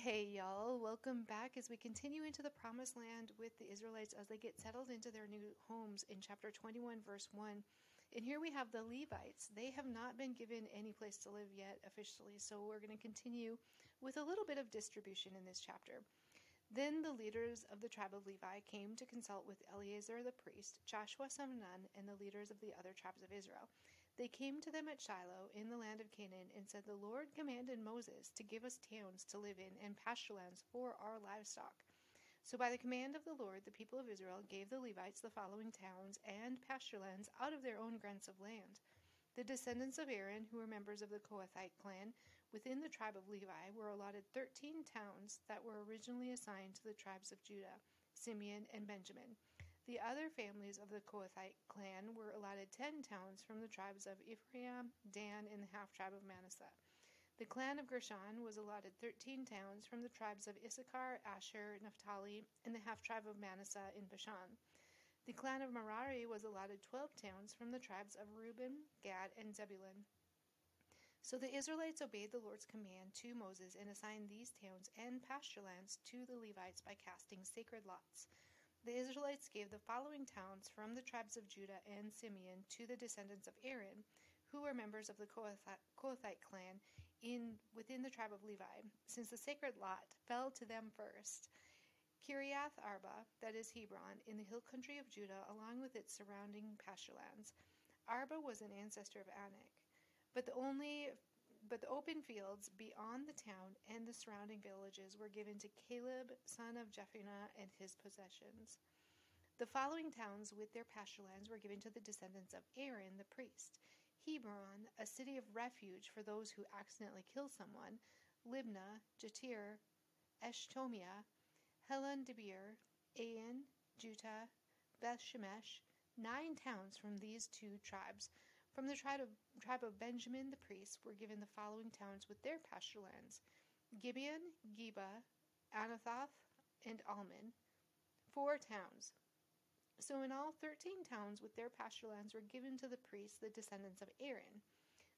Hey y'all, welcome back as we continue into the promised land with the Israelites as they get settled into their new homes in chapter 21, verse 1. And here we have the Levites. They have not been given any place to live yet officially, so we're going to continue with a little bit of distribution in this chapter. Then the leaders of the tribe of Levi came to consult with Eleazar the priest, Joshua son of Nun, and the leaders of the other tribes of Israel. They came to them at Shiloh in the land of Canaan and said, The Lord commanded Moses to give us towns to live in and pasture lands for our livestock. So by the command of the Lord, the people of Israel gave the Levites the following towns and pasture lands out of their own grants of land. The descendants of Aaron, who were members of the Kohathite clan within the tribe of Levi, were allotted 13 towns that were originally assigned to the tribes of Judah, Simeon, and Benjamin. The other families of the Kohathite clan were allotted 10 towns from the tribes of Ephraim, Dan, and the half tribe of Manasseh. The clan of Gershon was allotted 13 towns from the tribes of Issachar, Asher, Naphtali, and the half tribe of Manasseh in Bashan. The clan of Merari was allotted twelve towns from the tribes of Reuben, Gad, and Zebulun. So the Israelites obeyed the Lord's command to Moses and assigned these towns and pasture lands to the Levites by casting sacred lots. The Israelites gave the following towns from the tribes of Judah and Simeon to the descendants of Aaron, who were members of the Kohathite clan in within the tribe of Levi, since the sacred lot fell to them first. Kiriath Arba, that is Hebron, in the hill country of Judah, along with its surrounding pasture lands. Arba was an ancestor of Anak, but the only but the open fields beyond the town and the surrounding villages were given to Caleb, son of Jephunneh, and his possessions. The following towns with their pasture lands were given to the descendants of Aaron the priest Hebron, a city of refuge for those who accidentally kill someone, Libnah, Jattir, Eshtomiah, Helon Debir, Ain, Juttah, Beth Shemesh, nine towns from these two tribes. From the tribe of, tribe of Benjamin the priests were given the following towns with their pasture lands Gibeon, Geba, Anathoth, and Almon, four towns. So in all, thirteen towns with their pasture lands were given to the priests, the descendants of Aaron.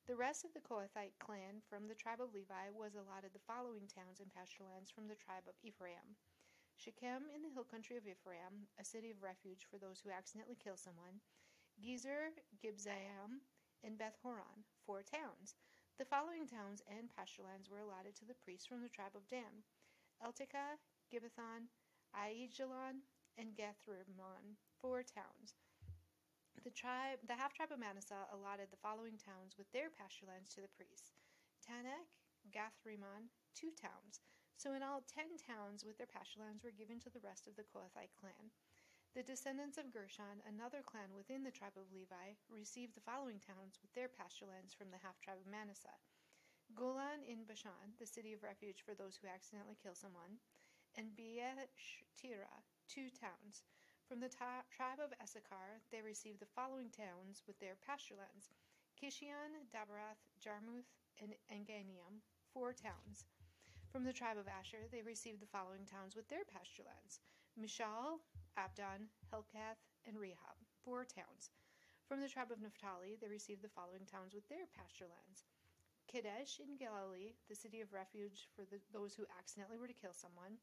The rest of the Kohathite clan from the tribe of Levi was allotted the following towns and pasture lands from the tribe of Ephraim. Shechem in the hill country of Ephraim, a city of refuge for those who accidentally kill someone, Gezer, Gibbzaim, and Beth Horon, four towns. The following towns and pasture lands were allotted to the priests from the tribe of Dan Eltekeh, Gibbethon, Aijalon, and Gathrimmon, four towns. The tribe, the half tribe of Manasseh, allotted the following towns with their pasture lands to the priests: Taanach, Gathrimmon, two towns. So in all, ten towns with their pasture lands were given to the rest of the Kohathite clan. The descendants of Gershon, another clan within the tribe of Levi, received the following towns with their pasture lands from the half tribe of Manasseh: Golan in Bashan, the city of refuge for those who accidentally kill someone, and Beeshtira, two towns. From the ta- tribe of Issachar, they received the following towns with their pasture lands: Kishion, Daberath, Jarmuth, and Enganium, four towns. From the tribe of Asher, they received the following towns with their pasture lands: Mishal, Abdon, Helkath, and Rehob, four towns. From the tribe of Naphtali, they received the following towns with their pasture lands: Kadesh in Galilee, the city of refuge for the, those who accidentally were to kill someone;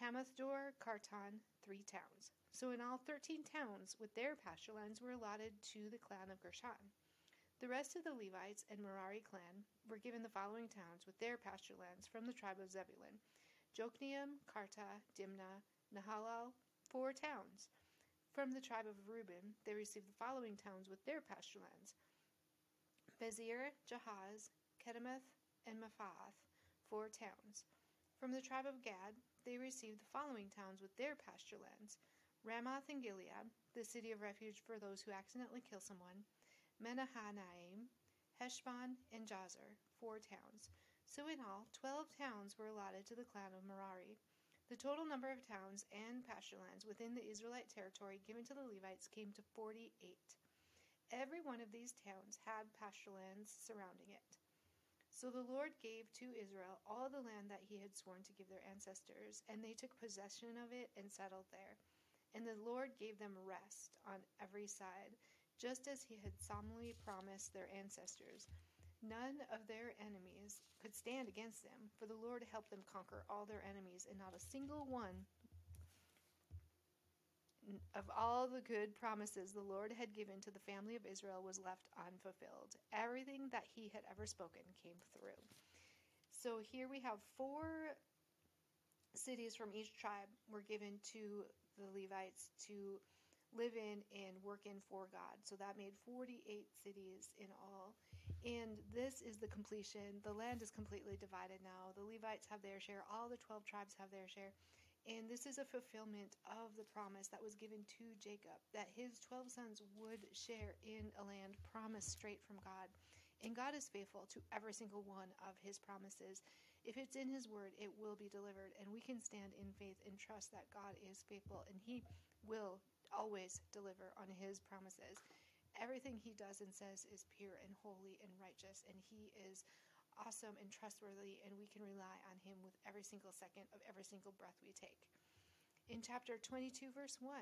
Hamathdor, Kartan, three towns. So in all, thirteen towns with their pasture lands were allotted to the clan of Gershon. The rest of the Levites and Merari clan were given the following towns with their pasture lands from the tribe of Zebulun: Jokneam, Karta, Dimnah, Nahalal, four towns. From the tribe of Reuben, they received the following towns with their pasture lands: Bezer, Jahaz, Kedemoth, and Mephaath, four towns. From the tribe of Gad, they received the following towns with their pasture lands: Ramoth and Gilead, the city of refuge for those who accidentally kill someone. Menahanaim, Heshbon, and Jazer, four towns. So in all, twelve towns were allotted to the clan of Merari. The total number of towns and pasture lands within the Israelite territory given to the Levites came to forty eight. Every one of these towns had pasture lands surrounding it. So the Lord gave to Israel all the land that he had sworn to give their ancestors, and they took possession of it and settled there. And the Lord gave them rest on every side just as he had solemnly promised their ancestors. None of their enemies could stand against them, for the Lord helped them conquer all their enemies, and not a single one of all the good promises the Lord had given to the family of Israel was left unfulfilled. Everything that he had ever spoken came through. So here we have four cities from each tribe were given to the Levites to live in and work in for God. So that made 48 cities in all. And this is the completion. The land is completely divided now. The Levites have their share, all the 12 tribes have their share. And this is a fulfillment of the promise that was given to Jacob that his 12 sons would share in a land promised straight from God. And God is faithful to every single one of his promises. If it's in his word, it will be delivered. And we can stand in faith and trust that God is faithful and he will always deliver on his promises. Everything he does and says is pure and holy and righteous, and he is awesome and trustworthy, and we can rely on him with every single second of every single breath we take. In chapter 22, verse 1,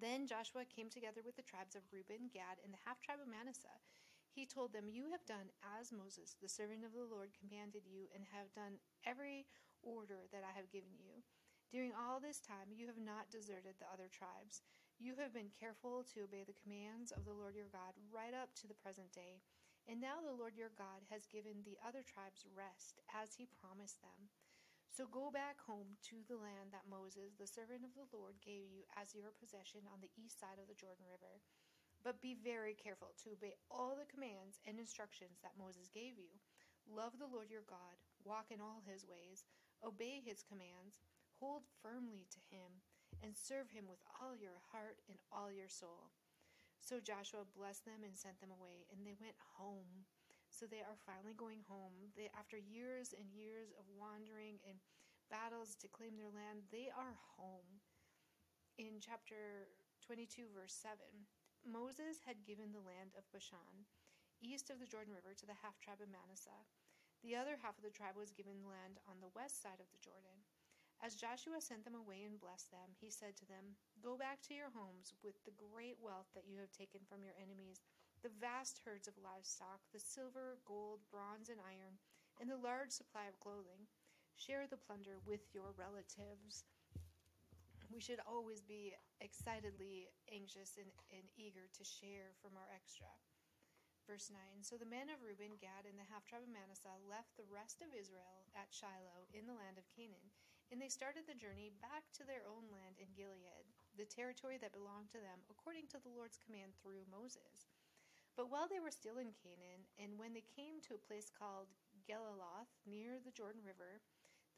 then Joshua came together with the tribes of Reuben, Gad, and the half tribe of Manasseh. He told them, You have done as Moses, the servant of the Lord, commanded you, and have done every order that I have given you. During all this time, you have not deserted the other tribes. You have been careful to obey the commands of the Lord your God right up to the present day. And now the Lord your God has given the other tribes rest, as he promised them. So go back home to the land that Moses, the servant of the Lord, gave you as your possession on the east side of the Jordan River. But be very careful to obey all the commands and instructions that Moses gave you. Love the Lord your God, walk in all his ways, obey his commands, hold firmly to him, and serve him with all your heart and all your soul. So Joshua blessed them and sent them away, and they went home. So they are finally going home. They, after years and years of wandering and battles to claim their land, they are home. In chapter 22, verse 7, Moses had given the land of Bashan, east of the Jordan River, to the half tribe of Manasseh. The other half of the tribe was given land on the west side of the Jordan. As Joshua sent them away and blessed them, he said to them, Go back to your homes with the great wealth that you have taken from your enemies, the vast herds of livestock, the silver, gold, bronze, and iron, and the large supply of clothing. Share the plunder with your relatives. We should always be excitedly anxious and, and eager to share from our extra. Verse 9 So the men of Reuben, Gad, and the half tribe of Manasseh left the rest of Israel at Shiloh in the land of Canaan and they started the journey back to their own land in Gilead, the territory that belonged to them, according to the Lord's command through Moses. But while they were still in Canaan, and when they came to a place called Geliloth near the Jordan River,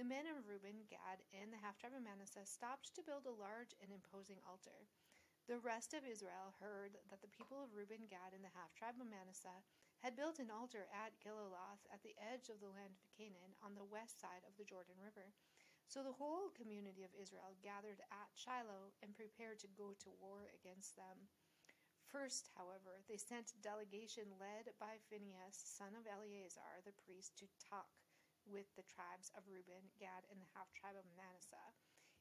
the men of Reuben, Gad, and the half tribe of Manasseh stopped to build a large and imposing altar. The rest of Israel heard that the people of Reuben, Gad, and the half tribe of Manasseh had built an altar at Geliloth at the edge of the land of Canaan on the west side of the Jordan River. So the whole community of Israel gathered at Shiloh and prepared to go to war against them. First, however, they sent a delegation led by Phinehas, son of Eleazar the priest, to talk with the tribes of Reuben, Gad, and the half tribe of Manasseh.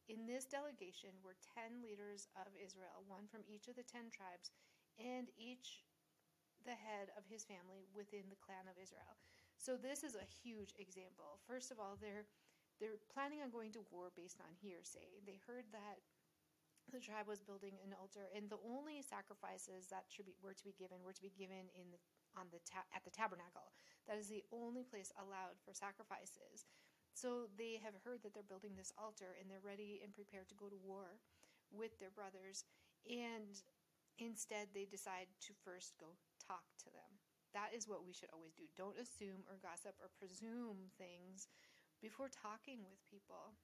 In this delegation were ten leaders of Israel, one from each of the ten tribes, and each the head of his family within the clan of Israel. So this is a huge example. First of all, they're they're planning on going to war based on hearsay. They heard that the tribe was building an altar, and the only sacrifices that be were to be given were to be given in the, on the ta- at the tabernacle. That is the only place allowed for sacrifices. So they have heard that they're building this altar, and they're ready and prepared to go to war with their brothers. And instead, they decide to first go talk to them. That is what we should always do. Don't assume or gossip or presume things before talking with people.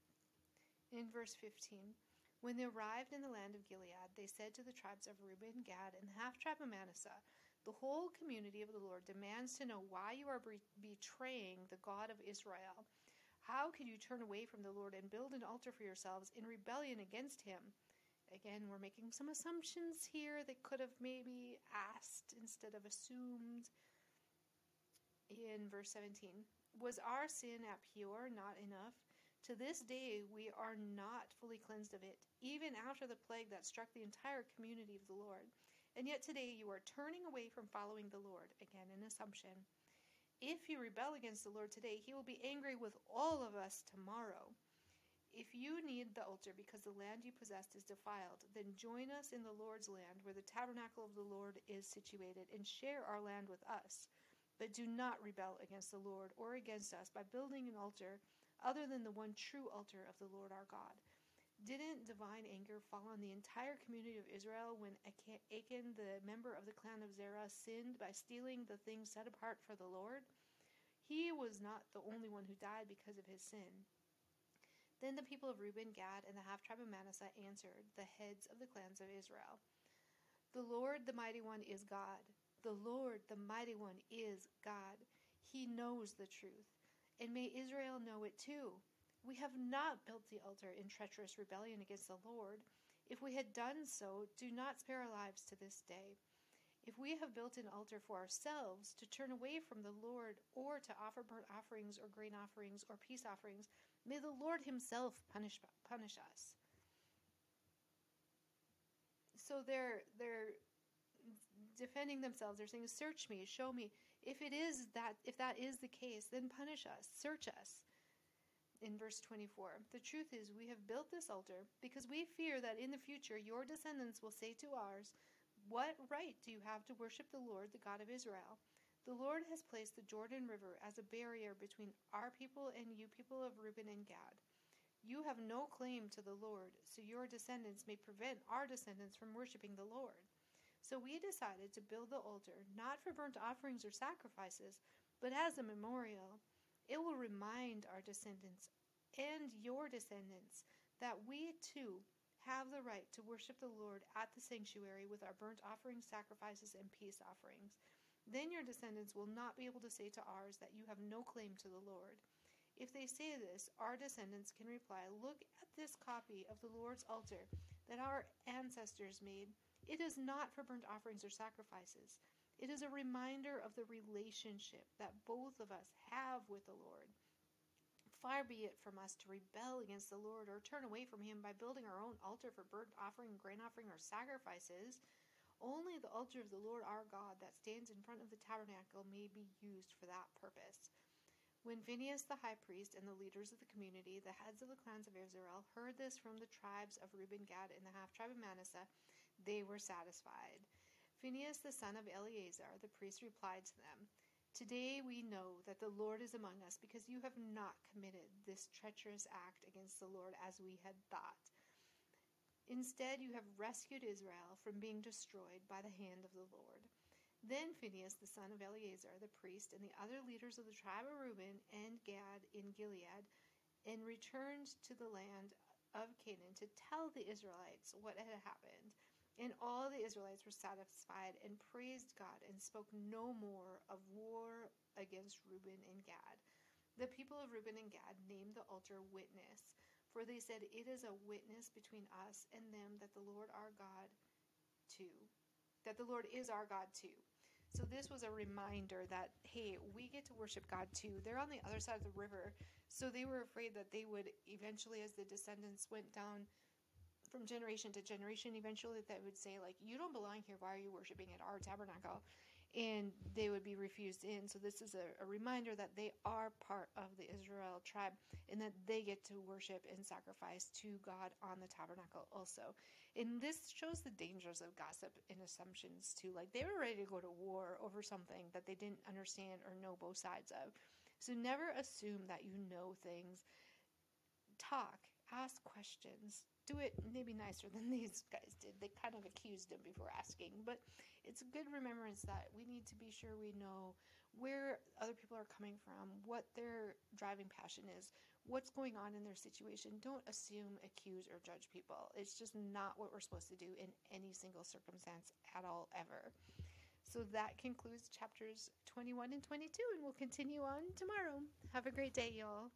In verse 15, when they arrived in the land of Gilead, they said to the tribes of Reuben, Gad, and the half tribe of Manasseh, The whole community of the Lord demands to know why you are betraying the God of Israel. How could you turn away from the Lord and build an altar for yourselves in rebellion against him? Again, we're making some assumptions here that could have maybe asked instead of assumed. In verse 17, was our sin at Peor not enough? To this day, we are not fully cleansed of it, even after the plague that struck the entire community of the Lord. And yet today you are turning away from following the Lord. Again, an assumption. If you rebel against the Lord today, he will be angry with all of us tomorrow. If you need the altar because the land you possessed is defiled, then join us in the Lord's land where the tabernacle of the Lord is situated and share our land with us. But do not rebel against the Lord or against us by building an altar other than the one true altar of the Lord our God. Didn't divine anger fall on the entire community of Israel when Achan, the member of the clan of Zerah, sinned by stealing the things set apart for the Lord? He was not the only one who died because of his sin. Then the people of Reuben, Gad, and the half tribe of Manasseh answered the heads of the clans of Israel The Lord, the mighty one, is God. The Lord, the mighty one, is God. He knows the truth. And may Israel know it too. We have not built the altar in treacherous rebellion against the Lord. If we had done so, do not spare our lives to this day. If we have built an altar for ourselves to turn away from the Lord or to offer burnt offerings or grain offerings or peace offerings, may the Lord himself punish punish us. So they're they're defending themselves. They're saying, "Search me, show me. If it is that if that is the case, then punish us, search us." in verse 24. The truth is, we have built this altar because we fear that in the future your descendants will say to ours, What right do you have to worship the Lord, the God of Israel? The Lord has placed the Jordan River as a barrier between our people and you people of Reuben and Gad. You have no claim to the Lord, so your descendants may prevent our descendants from worshiping the Lord. So we decided to build the altar, not for burnt offerings or sacrifices, but as a memorial it will remind our descendants and your descendants that we too have the right to worship the Lord at the sanctuary with our burnt offerings, sacrifices, and peace offerings. Then your descendants will not be able to say to ours that you have no claim to the Lord. If they say this, our descendants can reply, Look at this copy of the Lord's altar that our ancestors made. It is not for burnt offerings or sacrifices. It is a reminder of the relationship that both of us have with the Lord. Far be it from us to rebel against the Lord or turn away from Him by building our own altar for burnt offering, grain offering, or sacrifices. Only the altar of the Lord our God that stands in front of the tabernacle may be used for that purpose. When Phinehas the high priest and the leaders of the community, the heads of the clans of Israel, heard this from the tribes of Reuben, Gad, and the half tribe of Manasseh, they were satisfied. Phinehas the son of Eleazar the priest replied to them, Today we know that the Lord is among us because you have not committed this treacherous act against the Lord as we had thought. Instead, you have rescued Israel from being destroyed by the hand of the Lord. Then Phinehas, the son of Eleazar, the priest, and the other leaders of the tribe of Reuben and Gad in Gilead, and returned to the land of Canaan to tell the Israelites what had happened. And all the Israelites were satisfied and praised God and spoke no more of war against Reuben and Gad. The people of Reuben and Gad named the altar Witness, for they said, It is a witness between us and them that the Lord our God too, that the Lord is our God too. So this was a reminder that, hey, we get to worship God too. They're on the other side of the river. So they were afraid that they would eventually, as the descendants went down from generation to generation eventually that would say like you don't belong here. Why are you worshiping at our tabernacle? And they would be refused in. So this is a, a, reminder that they are part of the israel tribe and that they get to worship and sacrifice to god on the tabernacle also. And this shows the dangers of gossip and assumptions too. Like they were ready to go to war over something that they didn't understand or know both sides of. So never assume that you know things. Talk ask questions do it maybe nicer than these guys did. They kind of accused him before asking, but it's a good remembrance that we need to be sure we know where other people are coming from, what their driving passion is, what's going on in their situation. Don't assume, accuse, or judge people. It's just not what we're supposed to do in any single circumstance at all, ever. So that concludes chapters 21 and 22, and we'll continue on tomorrow. Have a great day, y'all.